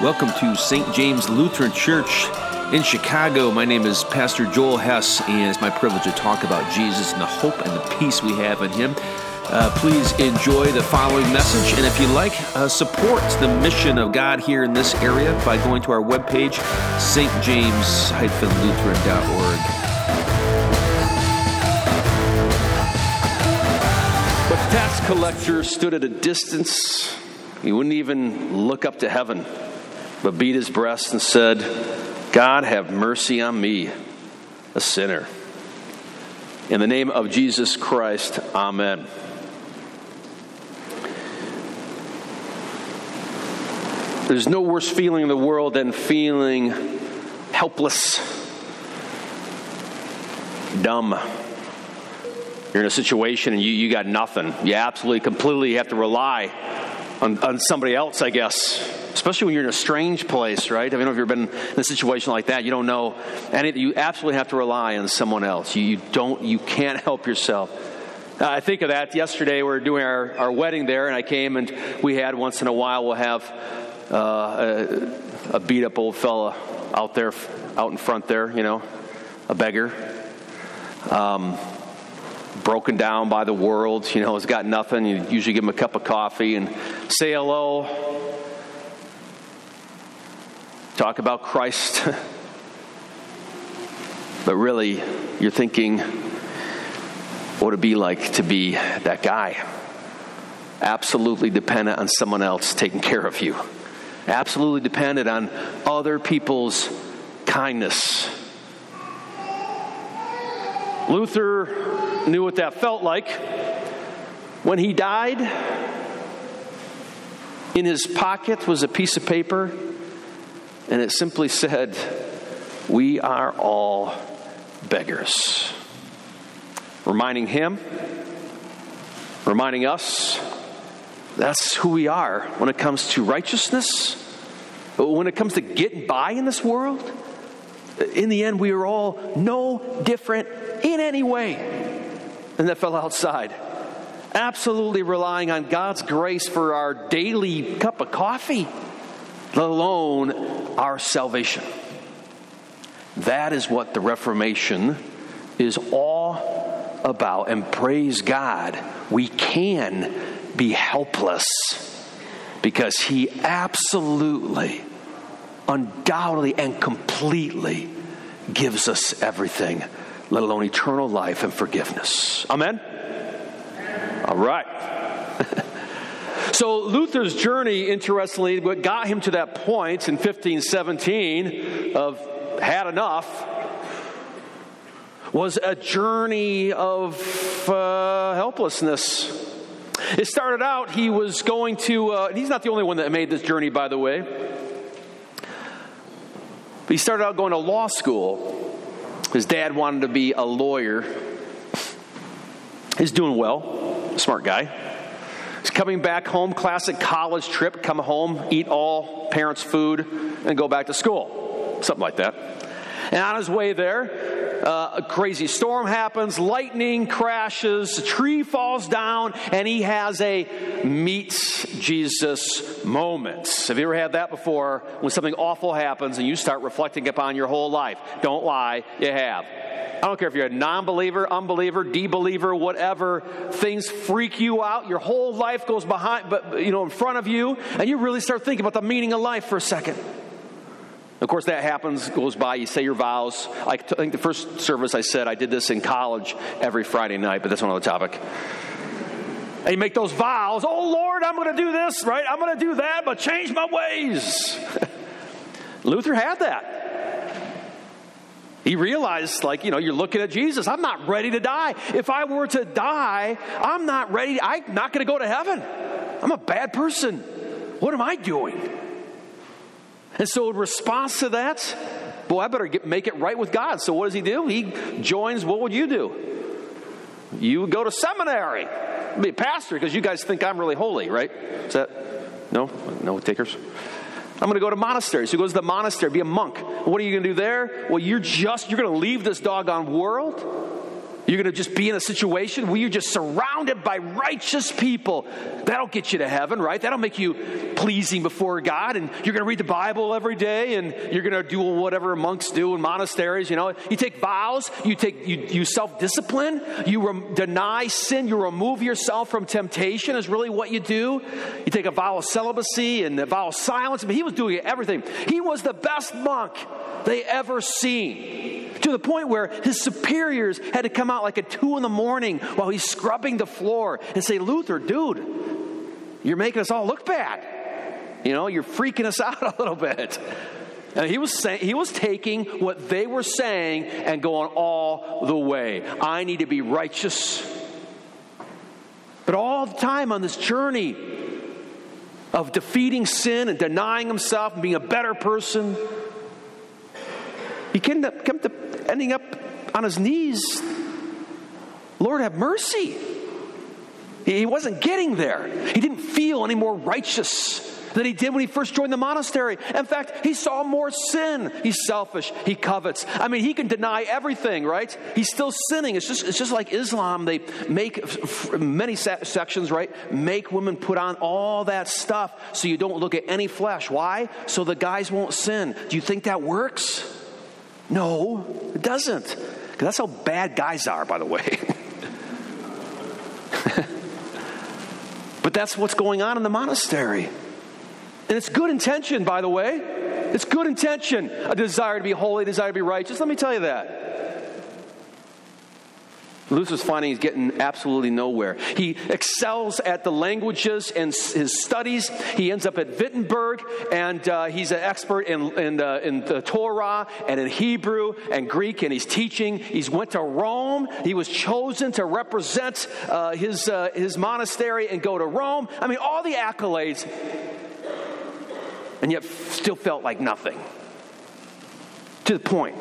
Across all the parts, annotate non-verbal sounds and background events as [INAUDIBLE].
Welcome to St. James Lutheran Church in Chicago. My name is Pastor Joel Hess, and it's my privilege to talk about Jesus and the hope and the peace we have in Him. Uh, please enjoy the following message, and if you like, uh, support the mission of God here in this area by going to our webpage, stjames-lutheran.org. But the tax collector stood at a distance. He wouldn't even look up to heaven but beat his breast and said, God, have mercy on me, a sinner. In the name of Jesus Christ, Amen. There's no worse feeling in the world than feeling helpless, dumb. You're in a situation and you, you got nothing. You absolutely, completely have to rely on, on somebody else, I guess especially when you're in a strange place, right? I mean, if you've ever been in a situation like that, you don't know anything. You absolutely have to rely on someone else. You, you don't, you can't help yourself. Uh, I think of that yesterday. We were doing our, our wedding there, and I came and we had once in a while we'll have uh, a, a beat up old fella out there, out in front there, you know, a beggar. Um, broken down by the world, you know, has got nothing. You usually give him a cup of coffee and say hello, talk about Christ, [LAUGHS] but really you're thinking, what would it be like to be that guy? Absolutely dependent on someone else taking care of you, absolutely dependent on other people's kindness. Luther knew what that felt like. When he died, in his pocket was a piece of paper and it simply said, We are all beggars. Reminding him, reminding us, that's who we are when it comes to righteousness, when it comes to getting by in this world. In the end, we are all no different in any way than that fellow outside. Absolutely relying on God's grace for our daily cup of coffee let alone our salvation. That is what the Reformation is all about. And praise God, we can be helpless because He absolutely, undoubtedly, and completely gives us everything, let alone eternal life and forgiveness. Amen? All right. [LAUGHS] So Luther's journey, interestingly, what got him to that point in 1517 of had enough was a journey of uh, helplessness. It started out, he was going to, uh, he's not the only one that made this journey, by the way. But he started out going to law school. His dad wanted to be a lawyer. He's doing well, smart guy. He's coming back home, classic college trip, come home, eat all parents' food, and go back to school. Something like that. And on his way there, uh, a crazy storm happens, lightning crashes, a tree falls down, and he has a meets Jesus moment. Have you ever had that before when something awful happens and you start reflecting upon your whole life? Don't lie, you have. I don't care if you're a non believer, unbeliever, de-believer, whatever. Things freak you out. Your whole life goes behind, but you know, in front of you, and you really start thinking about the meaning of life for a second. Of course, that happens, goes by, you say your vows. I think the first service I said I did this in college every Friday night, but that's another topic. And you make those vows, oh Lord, I'm going to do this, right? I'm going to do that, but change my ways. [LAUGHS] Luther had that. He realized, like, you know, you're looking at Jesus. I'm not ready to die. If I were to die, I'm not ready. I'm not going to go to heaven. I'm a bad person. What am I doing? And so, in response to that, boy, I better get, make it right with God. So, what does he do? He joins, what would you do? You would go to seminary, be a pastor, because you guys think I'm really holy, right? Is that, no? No takers? I'm going to go to monasteries. So he goes to the monastery, be a monk. What are you going to do there? Well, you're just, you're going to leave this doggone world You're going to just be in a situation where you're just surrounded by righteous people. That'll get you to heaven, right? That'll make you pleasing before God. And you're going to read the Bible every day and you're going to do whatever monks do in monasteries. You know, you take vows, you take, you, you self discipline, you deny sin, you remove yourself from temptation, is really what you do. You take a vow of celibacy and a vow of silence. I mean, he was doing everything. He was the best monk they ever seen to the point where his superiors had to come out like at two in the morning while he's scrubbing the floor and say, Luther, dude, you're making us all look bad. You know, you're freaking us [LAUGHS] out a little bit. And he was saying he was taking what they were saying and going all the way. I need to be righteous. But all the time on this journey of defeating sin and denying himself and being a better person, he came to, ending up on his knees. Lord, have mercy. He wasn't getting there. He didn't feel any more righteous than he did when he first joined the monastery. In fact, he saw more sin. He's selfish. He covets. I mean, he can deny everything, right? He's still sinning. It's just, it's just like Islam. They make many sections, right? Make women put on all that stuff so you don't look at any flesh. Why? So the guys won't sin. Do you think that works? No, it doesn't. Because that's how bad guys are, by the way. [LAUGHS] but that's what's going on in the monastery. And it's good intention, by the way. It's good intention. A desire to be holy, a desire to be righteous. Let me tell you that. Luther's finding he's getting absolutely nowhere. He excels at the languages and his studies. He ends up at Wittenberg, and uh, he's an expert in, in, the, in the Torah and in Hebrew and Greek, and he's teaching. He's went to Rome. He was chosen to represent uh, his, uh, his monastery and go to Rome. I mean, all the accolades, and yet still felt like nothing. To the point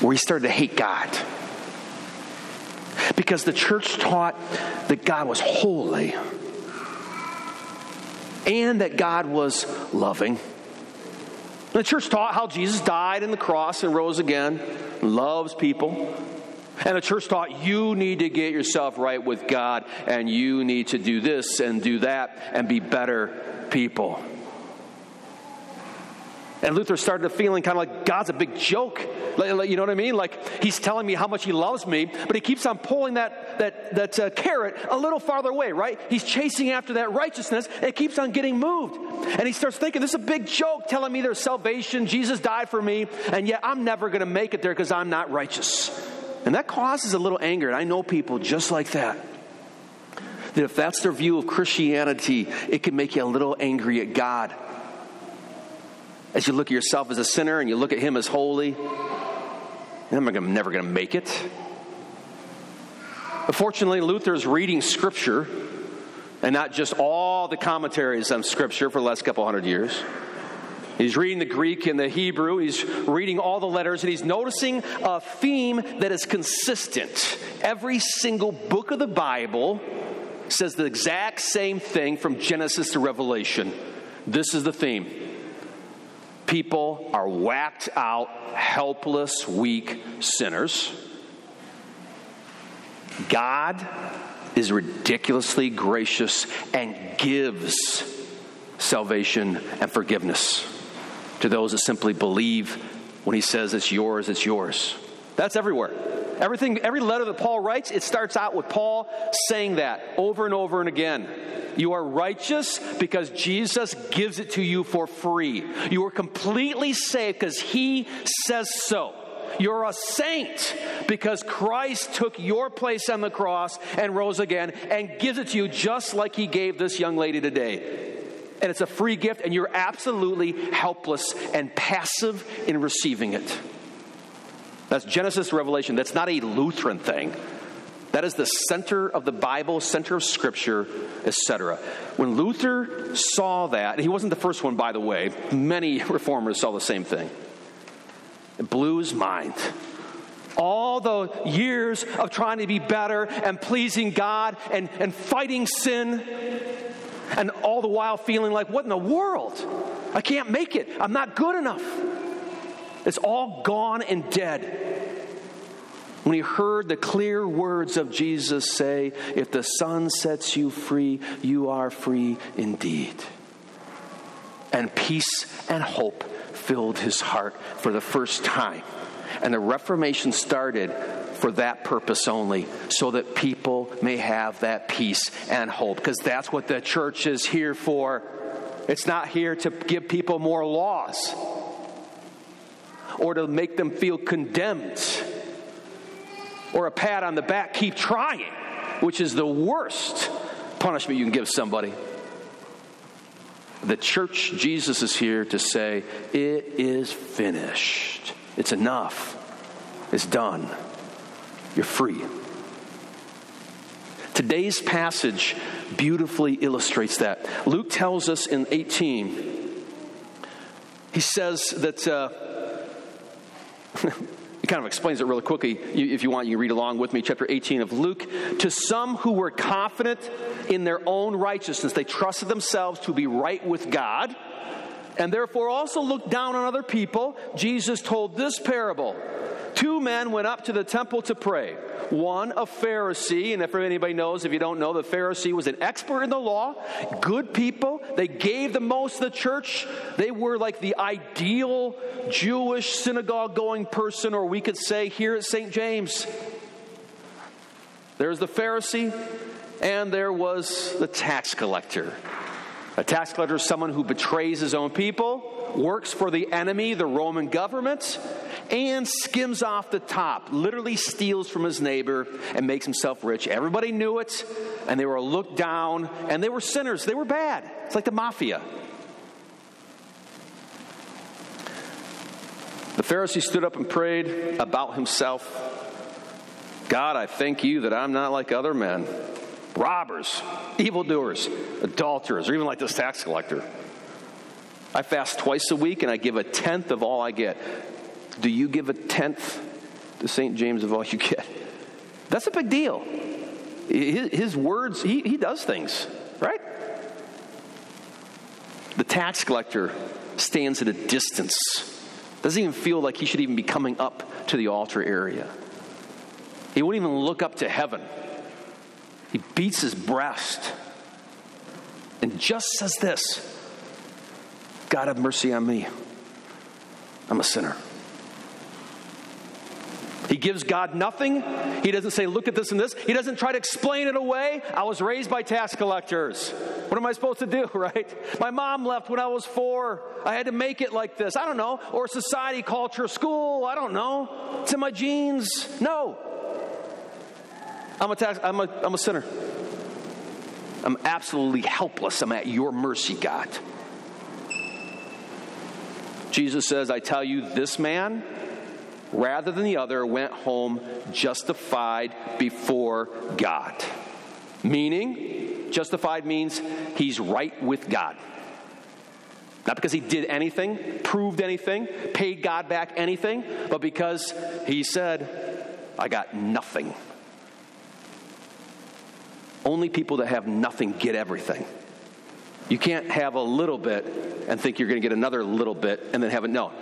where he started to hate God. Because the church taught that God was holy and that God was loving. The church taught how Jesus died on the cross and rose again, loves people. And the church taught you need to get yourself right with God and you need to do this and do that and be better people. And Luther started feeling kind of like God's a big joke. You know what I mean? Like he's telling me how much he loves me, but he keeps on pulling that, that, that uh, carrot a little farther away, right? He's chasing after that righteousness and it keeps on getting moved. And he starts thinking, this is a big joke telling me there's salvation. Jesus died for me, and yet I'm never going to make it there because I'm not righteous. And that causes a little anger. And I know people just like that. That if that's their view of Christianity, it can make you a little angry at God as you look at yourself as a sinner and you look at him as holy, I'm never going to make it. But fortunately, Luther's reading Scripture, and not just all the commentaries on Scripture for the last couple hundred years. He's reading the Greek and the Hebrew. He's reading all the letters, and he's noticing a theme that is consistent. Every single book of the Bible says the exact same thing from Genesis to Revelation. This is the theme people are whacked out, helpless, weak sinners. God is ridiculously gracious and gives salvation and forgiveness to those that simply believe when he says it's yours, it's yours. That's everywhere. Everything, every letter that Paul writes, it starts out with Paul saying that over and over and again. You are righteous because Jesus gives it to you for free. You are completely saved because he says so. You're a saint because Christ took your place on the cross and rose again and gives it to you just like he gave this young lady today. And it's a free gift, and you're absolutely helpless and passive in receiving it. That's Genesis Revelation. That's not a Lutheran thing. That is the center of the Bible, center of Scripture, etc. When Luther saw that, he wasn't the first one, by the way, many [LAUGHS] reformers saw the same thing. It blew his mind. All the years of trying to be better and pleasing God and, and fighting sin, and all the while feeling like, what in the world? I can't make it. I'm not good enough. It's all gone and dead. When he heard the clear words of Jesus say, If the Son sets you free, you are free indeed. And peace and hope filled his heart for the first time. And the Reformation started for that purpose only, so that people may have that peace and hope, because that's what the church is here for. It's not here to give people more laws or to make them feel condemned or a pat on the back, keep trying, which is the worst punishment you can give somebody. The church, Jesus is here to say, It is finished. It's enough. It's done. You're free. Today's passage beautifully illustrates that. Luke tells us in 18, he says that. Uh, [LAUGHS] kind of explains it really quickly. If you want, you can read along with me. Chapter 18 of Luke. To some who were confident in their own righteousness, they trusted themselves to be right with God, and therefore also looked down on other people. Jesus told this parable Two men went up to the temple to pray. One, a Pharisee, and if anybody knows, if you don't know, the Pharisee was an expert in the law, good people. They gave the most to the church. They were like the ideal Jewish synagogue going person, or we could say here at St. James. There's the Pharisee, and there was the tax collector. A tax collector is someone who betrays his own people, works for the enemy, the Roman government, and skims off the top, literally steals from his neighbor and makes himself rich. Everybody knew it, and they were looked down, and they were sinners. They were bad. It's like the mafia. The Pharisee stood up and prayed about himself God, I thank you that I'm not like other men robbers, evildoers, adulterers, or even like this tax collector. I fast twice a week and I give a tenth of all I get. Do you give a tenth to St. James of all you get? That's a big deal. His, words, he, he does things, right? The tax collector stands at a distance, doesn't even feel like he should even be coming up to the altar area. He wouldn't even look up to heaven. He beats his breast and just says this God have mercy on me. I'm a sinner. He gives God nothing. He doesn't say, look at this and this. He doesn't try to explain it away. I was raised by tax collectors. What am I supposed to do, [LAUGHS] right? My mom left when I was four. I had to make it like this. I don't know. Or society, culture, school. I don't know. It's in my genes. No. I'm a, tax, I'm a, I'm a sinner. I'm absolutely helpless. I'm at your mercy, God. Jesus says, I tell you, this man rather than the other, went home justified before God. Meaning, justified means he's right with God. Not because he did anything, proved anything, paid God back anything, but because he said, I got nothing. Only people that have nothing get everything. You can't have a little bit and think you're going to get another little bit and then have it. No,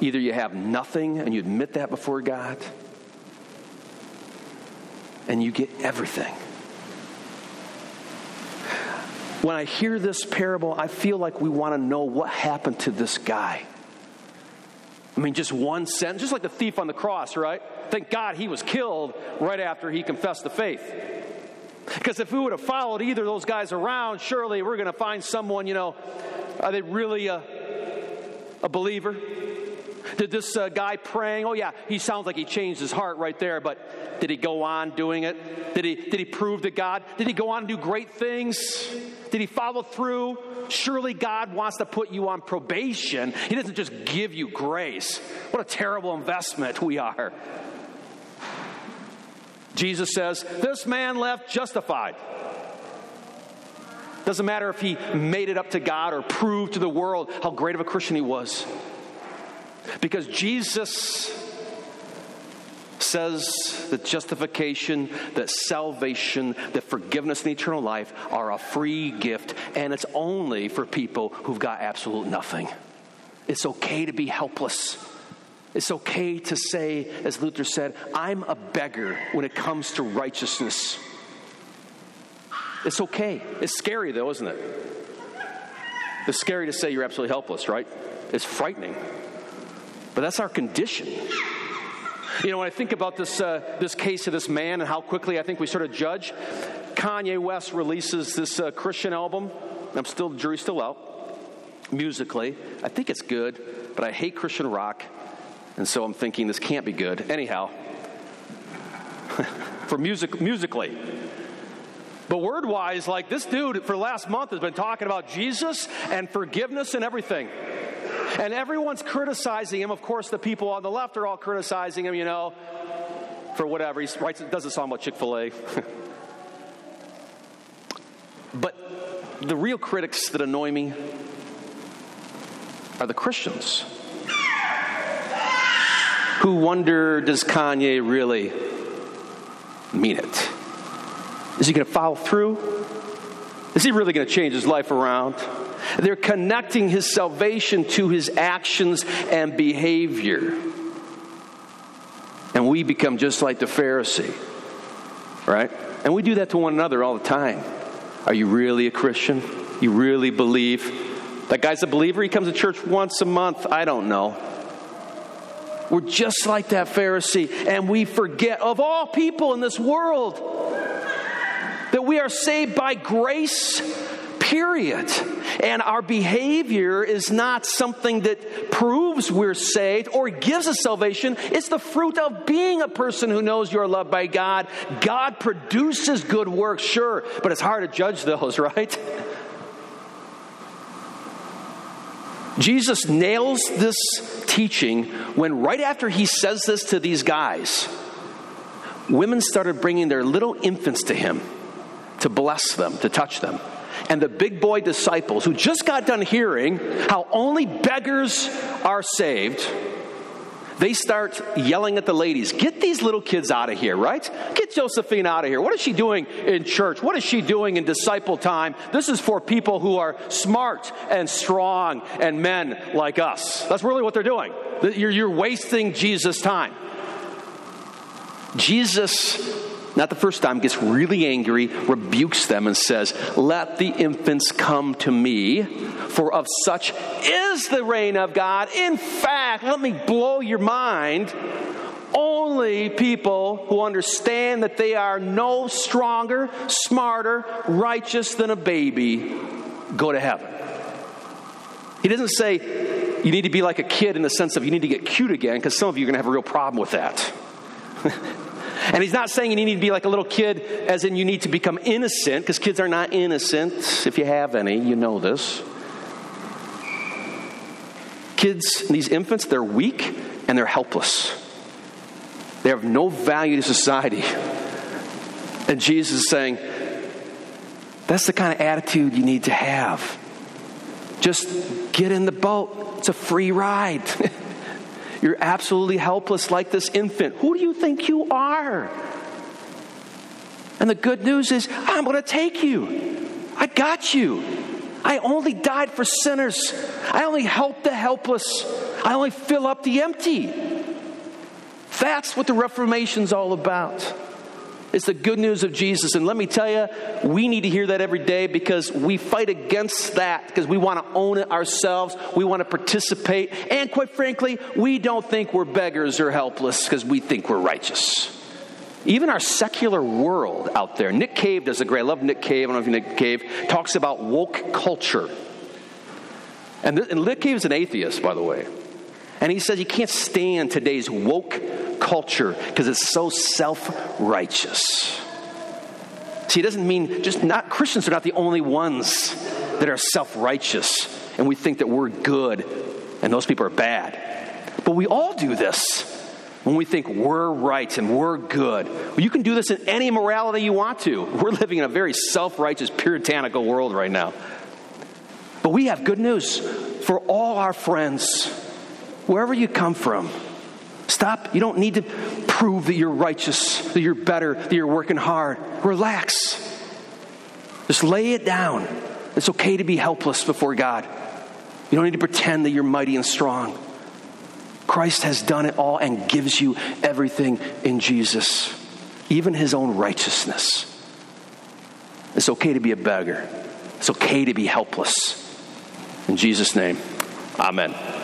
Either you have nothing and you admit that before God, and you get everything. When I hear this parable, I feel like we want to know what happened to this guy. I mean, just one sentence, just like the thief on the cross, right? Thank God he was killed right after he confessed the faith. Because if we would have followed either of those guys around, surely we're going to find someone, you know, are they really a, a believer? [LAUGHS] Did this uh, guy praying, oh yeah, he sounds like he changed his heart right there, but did he go on doing it? Did he, did he prove to God? Did he go on and do great things? Did he follow through? Surely God wants to put you on probation. He doesn't just give you grace. What a terrible investment we are. Jesus says, This man left justified. Doesn't matter if he made it up to God or proved to the world how great of a Christian he was. Because Jesus says that justification, that salvation, that forgiveness and eternal life are a free gift, and it's only for people who've got absolute nothing. It's okay to be helpless. It's okay to say, as Luther said, I'm a beggar when it comes to righteousness. It's okay. It's scary, though, isn't it? It's scary to say you're absolutely helpless, right? It's frightening. But that's our condition. You know, when I think about this, uh, this case of this man and how quickly I think we sort of judge, Kanye West releases this uh, Christian album. I'm still, the jury's still out. Musically, I think it's good, but I hate Christian rock, and so I'm thinking this can't be good. Anyhow, [LAUGHS] for music, musically, but word wise, like this dude for the last month has been talking about Jesus and forgiveness and everything. And everyone's criticizing him. Of course, the people on the left are all criticizing him, you know, for whatever. He writes, does a song about Chick fil A. [LAUGHS] but the real critics that annoy me are the Christians who wonder does Kanye really mean it? Is he going to follow through? Is he really going to change his life around? They're connecting his salvation to his actions and behavior. And we become just like the Pharisee, right? And we do that to one another all the time. Are you really a Christian? You really believe? That guy's a believer. He comes to church once a month. I don't know. We're just like that Pharisee, and we forget of all people in this world that we are saved by grace, period. And our behavior is not something that proves we're saved or gives us salvation. It's the fruit of being a person who knows you're loved by God. God produces good works, sure, but it's hard to judge those, [LAUGHS] right? Jesus nails this teaching when, right after he says this to these guys, women started bringing their little infants to him to bless them, to touch them. And the big boy disciples who just got done hearing how only beggars are saved, they start yelling at the ladies, Get these little kids out of here, right? Get Josephine out of here. What is she doing in church? What is she doing in disciple time? This is for people who are smart and strong and men like us. That's really what they're doing. You're, wasting Jesus' time. Jesus not the first time, gets really angry, rebukes them, and says, Let the infants come to me, for of such is the reign of God. In fact, let me blow your mind. Only people who understand that they are no stronger, smarter, righteous than a baby go to heaven. He doesn't say you need to be like a kid in the sense of you need to get cute again, because some of you are going to have a real problem with that. [LAUGHS] And he's not saying you need to be like a little kid, as in you need to become innocent, because kids are not innocent. If you have any, you know this. Kids, these infants, they're weak and they're helpless. They have no value to society. And Jesus is saying, that's the kind of attitude you need to have. Just get in the boat, it's a free ride. [LAUGHS] You're absolutely helpless like this infant. Who do you think you are? And the good news is, I'm going to take you. I got you. I only died for sinners. I only help the helpless. I only fill up the empty. That's what the Reformation's all about. It's the good news of Jesus. And let me tell you, we need to hear that every day because we fight against that because we want to own it ourselves. We want to participate. And quite frankly, we don't think we're beggars or helpless because we think we're righteous. Even our secular world out there, Nick Cave does a great, I love Nick Cave, I don't know if you know Nick Cave, talks about woke culture. And, and Nick Cave is an atheist, by the way. And he says you can't stand today's woke culture because it's so self righteous. See, it doesn't mean just not Christians are not the only ones that are self righteous and we think that we're good and those people are bad. But we all do this when we think we're right and we're good. Well, you can do this in any morality you want to. We're living in a very self righteous, puritanical world right now. But we have good news for all our friends, wherever you come from. Stop. You don't need to prove that you're righteous, that you're better, that you're working hard. Relax. Just lay it down. It's okay to be helpless before God. You don't need to pretend that you're mighty and strong. Christ has done it all and gives you everything in Jesus, even his own righteousness. It's okay to be a beggar, it's okay to be helpless. In Jesus' name, amen.